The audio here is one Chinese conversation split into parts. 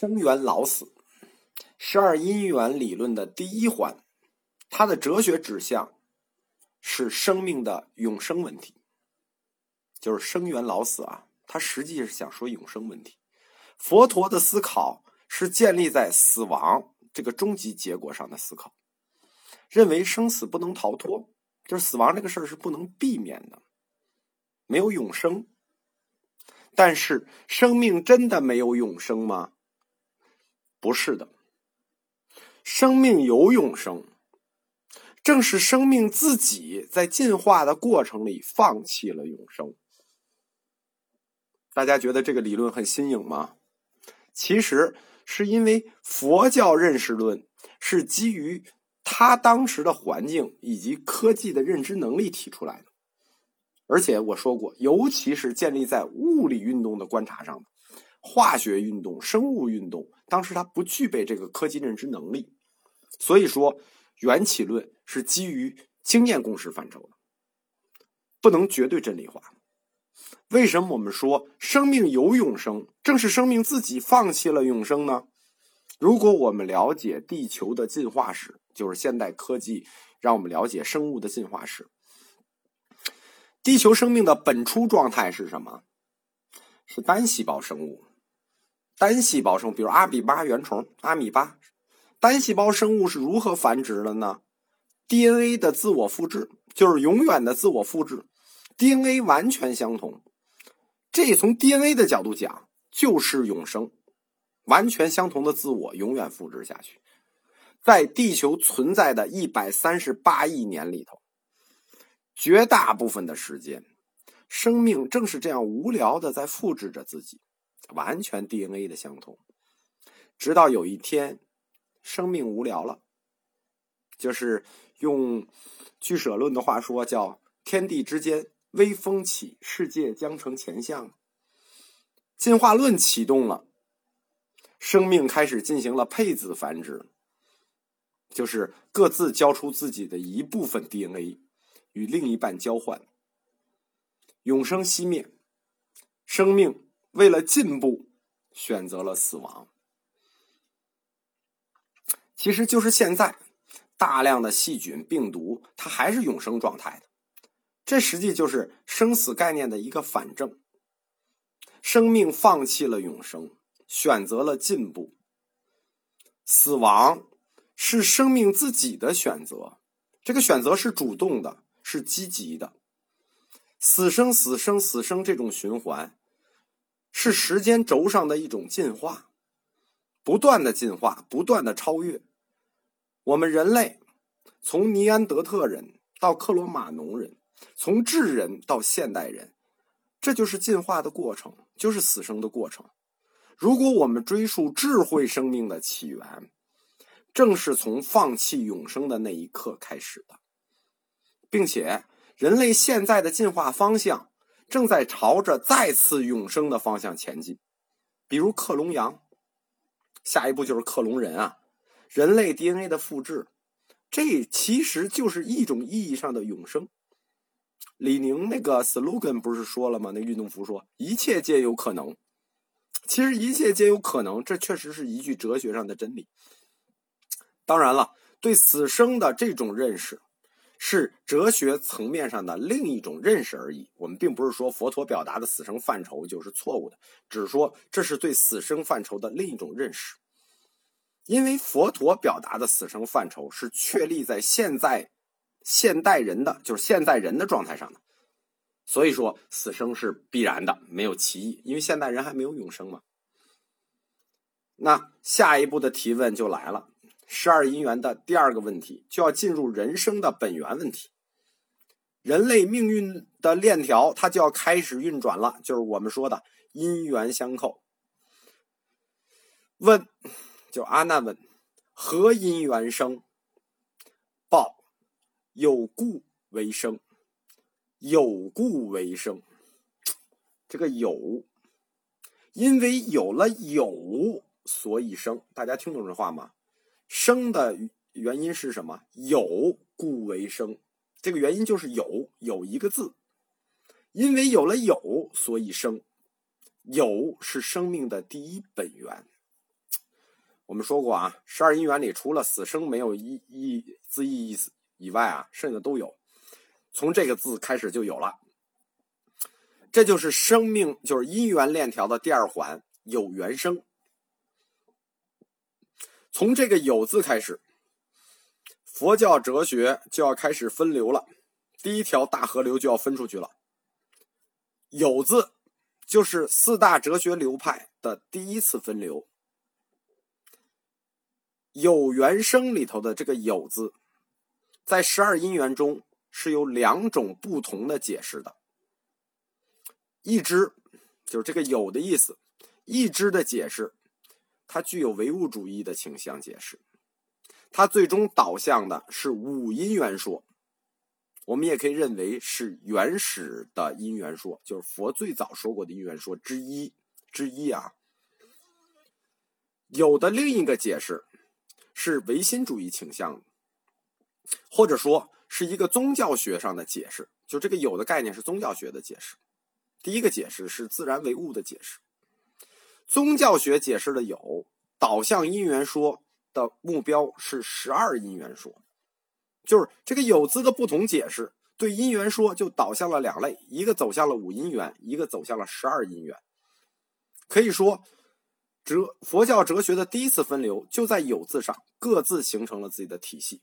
生缘老死，十二因缘理论的第一环，它的哲学指向是生命的永生问题，就是生缘老死啊。他实际是想说永生问题。佛陀的思考是建立在死亡这个终极结果上的思考，认为生死不能逃脱，就是死亡这个事儿是不能避免的，没有永生。但是，生命真的没有永生吗？不是的，生命有永生，正是生命自己在进化的过程里放弃了永生。大家觉得这个理论很新颖吗？其实是因为佛教认识论是基于他当时的环境以及科技的认知能力提出来的。而且我说过，尤其是建立在物理运动的观察上的化学运动、生物运动，当时它不具备这个科技认知能力，所以说缘起论是基于经验共识范畴的，不能绝对真理化。为什么我们说生命有永生，正是生命自己放弃了永生呢？如果我们了解地球的进化史，就是现代科技让我们了解生物的进化史。地球生命的本初状态是什么？是单细胞生物。单细胞生物，比如阿米巴原虫、阿米巴，单细胞生物是如何繁殖的呢？DNA 的自我复制，就是永远的自我复制，DNA 完全相同。这从 DNA 的角度讲，就是永生，完全相同的自我永远复制下去。在地球存在的一百三十八亿年里头。绝大部分的时间，生命正是这样无聊的在复制着自己，完全 DNA 的相同。直到有一天，生命无聊了，就是用居舍论的话说，叫“天地之间微风起，世界将成前相”。进化论启动了，生命开始进行了配子繁殖，就是各自交出自己的一部分 DNA。与另一半交换，永生熄灭，生命为了进步选择了死亡。其实就是现在，大量的细菌、病毒，它还是永生状态的。这实际就是生死概念的一个反证。生命放弃了永生，选择了进步。死亡是生命自己的选择，这个选择是主动的。是积极的，死生死生死生这种循环，是时间轴上的一种进化，不断的进化，不断的超越。我们人类从尼安德特人到克罗马农人，从智人到现代人，这就是进化的过程，就是死生的过程。如果我们追溯智慧生命的起源，正是从放弃永生的那一刻开始的。并且，人类现在的进化方向正在朝着再次永生的方向前进。比如克隆羊，下一步就是克隆人啊！人类 DNA 的复制，这其实就是一种意义上的永生。李宁那个 slogan 不是说了吗？那运动服说一切皆有可能。其实一切皆有可能，这确实是一句哲学上的真理。当然了，对死生的这种认识。是哲学层面上的另一种认识而已。我们并不是说佛陀表达的死生范畴就是错误的，只是说这是对死生范畴的另一种认识。因为佛陀表达的死生范畴是确立在现在现代人的，就是现在人的状态上的，所以说死生是必然的，没有歧义。因为现代人还没有永生嘛。那下一步的提问就来了。十二因缘的第二个问题，就要进入人生的本源问题。人类命运的链条，它就要开始运转了，就是我们说的因缘相扣。问，就阿难问：何因缘生？报，有故为生。有故为生，这个有，因为有了有，所以生。大家听懂这话吗？生的原因是什么？有故为生，这个原因就是有有一个字，因为有了有，所以生。有是生命的第一本源，我们说过啊，十二因缘里除了死生没有一一字义意思以外啊，剩下的都有。从这个字开始就有了，这就是生命，就是因缘链条的第二环有缘生。从这个有字开始，佛教哲学就要开始分流了，第一条大河流就要分出去了。有字就是四大哲学流派的第一次分流。有缘生里头的这个有字，在十二因缘中。是有两种不同的解释的。一支就是这个“有”的意思，一支的解释，它具有唯物主义的倾向解释，它最终导向的是五因缘说。我们也可以认为是原始的因缘说，就是佛最早说过的因缘说之一之一啊。有的另一个解释是唯心主义倾向，或者说。是一个宗教学上的解释，就这个有的概念是宗教学的解释。第一个解释是自然唯物的解释，宗教学解释的有导向因缘说的目标是十二因缘说，就是这个有字的不同解释对因缘说就导向了两类，一个走向了五因缘，一个走向了十二因缘。可以说，哲佛教哲学的第一次分流就在有字上各自形成了自己的体系。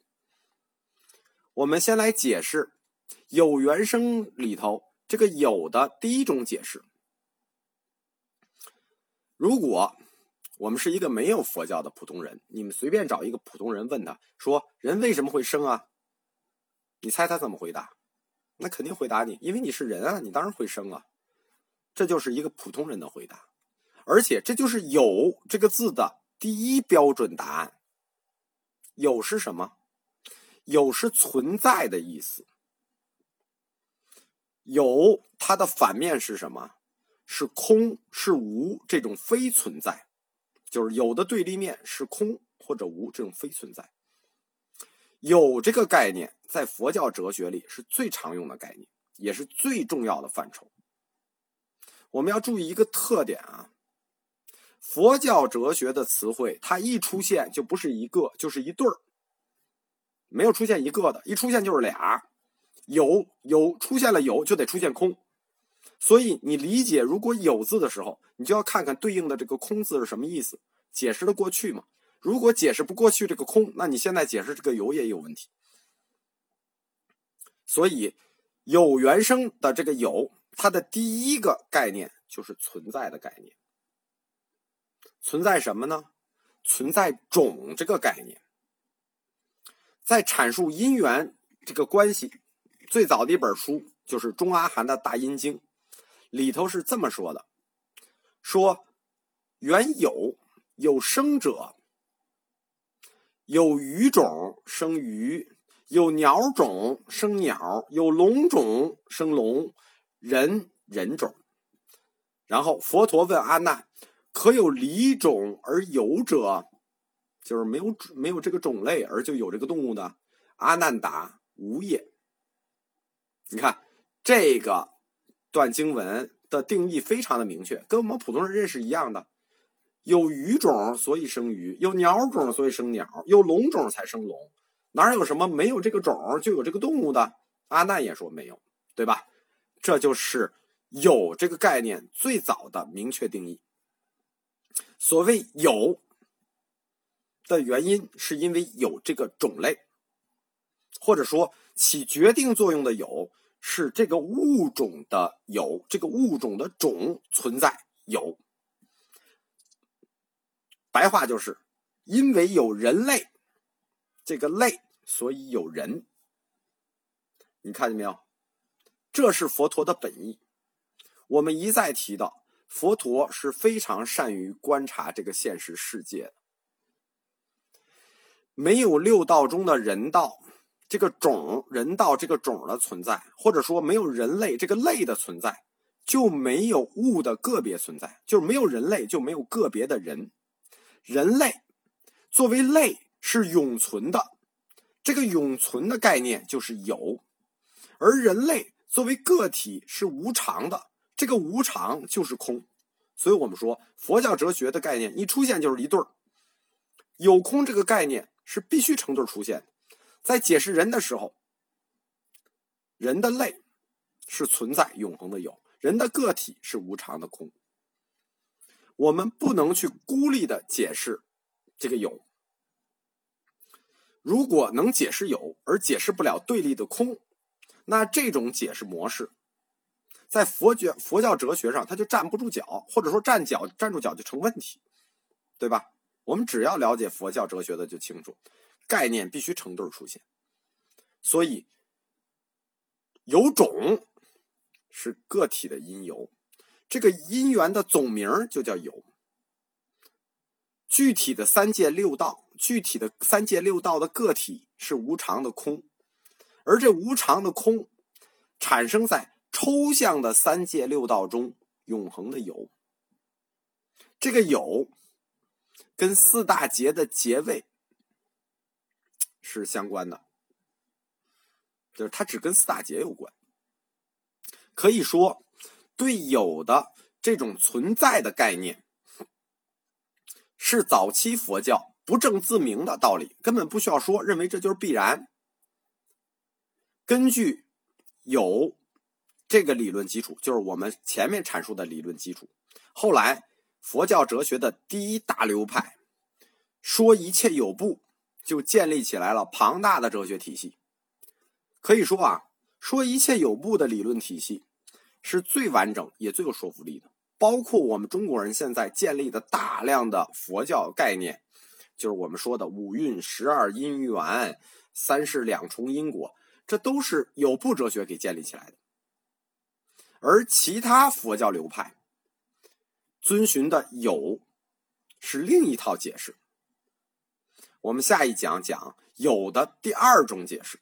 我们先来解释“有原生”里头这个“有”的第一种解释。如果我们是一个没有佛教的普通人，你们随便找一个普通人问他说：“人为什么会生啊？”你猜他怎么回答？那肯定回答你，因为你是人啊，你当然会生啊。这就是一个普通人的回答，而且这就是“有”这个字的第一标准答案。有是什么？有是存在的意思，有它的反面是什么？是空，是无这种非存在，就是有的对立面是空或者无这种非存在。有这个概念在佛教哲学里是最常用的概念，也是最重要的范畴。我们要注意一个特点啊，佛教哲学的词汇，它一出现就不是一个，就是一对儿。没有出现一个的，一出现就是俩，有有出现了有就得出现空，所以你理解如果有字的时候，你就要看看对应的这个空字是什么意思，解释的过去嘛。如果解释不过去这个空，那你现在解释这个有也有问题。所以有原生的这个有，它的第一个概念就是存在的概念。存在什么呢？存在种这个概念。在阐述因缘这个关系，最早的一本书就是中阿含的《大阴经》，里头是这么说的：说原有有生者，有鱼种生鱼，有鸟种生鸟，有龙种生龙，人人种。然后佛陀问阿难：可有离种而有者？就是没有没有这个种类而就有这个动物的，阿难答无也。你看这个段经文的定义非常的明确，跟我们普通人认识一样的。有鱼种所以生鱼，有鸟种所以生鸟，有龙种才生龙。哪有什么没有这个种就有这个动物的？阿难也说没有，对吧？这就是有这个概念最早的明确定义。所谓有。的原因是因为有这个种类，或者说起决定作用的有是这个物种的有，这个物种的种存在有。白话就是，因为有人类这个类，所以有人。你看见没有？这是佛陀的本意。我们一再提到，佛陀是非常善于观察这个现实世界的。没有六道中的人道这个种人道这个种的存在，或者说没有人类这个类的存在，就没有物的个别存在，就是没有人类就没有个别的人。人类作为类是永存的，这个永存的概念就是有；而人类作为个体是无常的，这个无常就是空。所以我们说佛教哲学的概念一出现就是一对儿。有空这个概念是必须成对出现。在解释人的时候，人的类是存在永恒的有，人的个体是无常的空。我们不能去孤立的解释这个有。如果能解释有，而解释不了对立的空，那这种解释模式，在佛学佛教哲学上，它就站不住脚，或者说站脚站住脚就成问题，对吧？我们只要了解佛教哲学的就清楚，概念必须成对出现。所以，有种是个体的因由，这个因缘的总名就叫有。具体的三界六道，具体的三界六道的个体是无常的空，而这无常的空产生在抽象的三界六道中永恒的有。这个有跟四大劫的劫位是相关的，就是它只跟四大劫有关。可以说，对有的这种存在的概念。是早期佛教不证自明的道理，根本不需要说，认为这就是必然。根据有这个理论基础，就是我们前面阐述的理论基础。后来佛教哲学的第一大流派说一切有不，就建立起来了庞大的哲学体系。可以说啊，说一切有部的理论体系是最完整也最有说服力的。包括我们中国人现在建立的大量的佛教概念，就是我们说的五蕴十二因缘、三世两重因果，这都是有部哲学给建立起来的。而其他佛教流派遵循的有是另一套解释。我们下一讲讲有的第二种解释。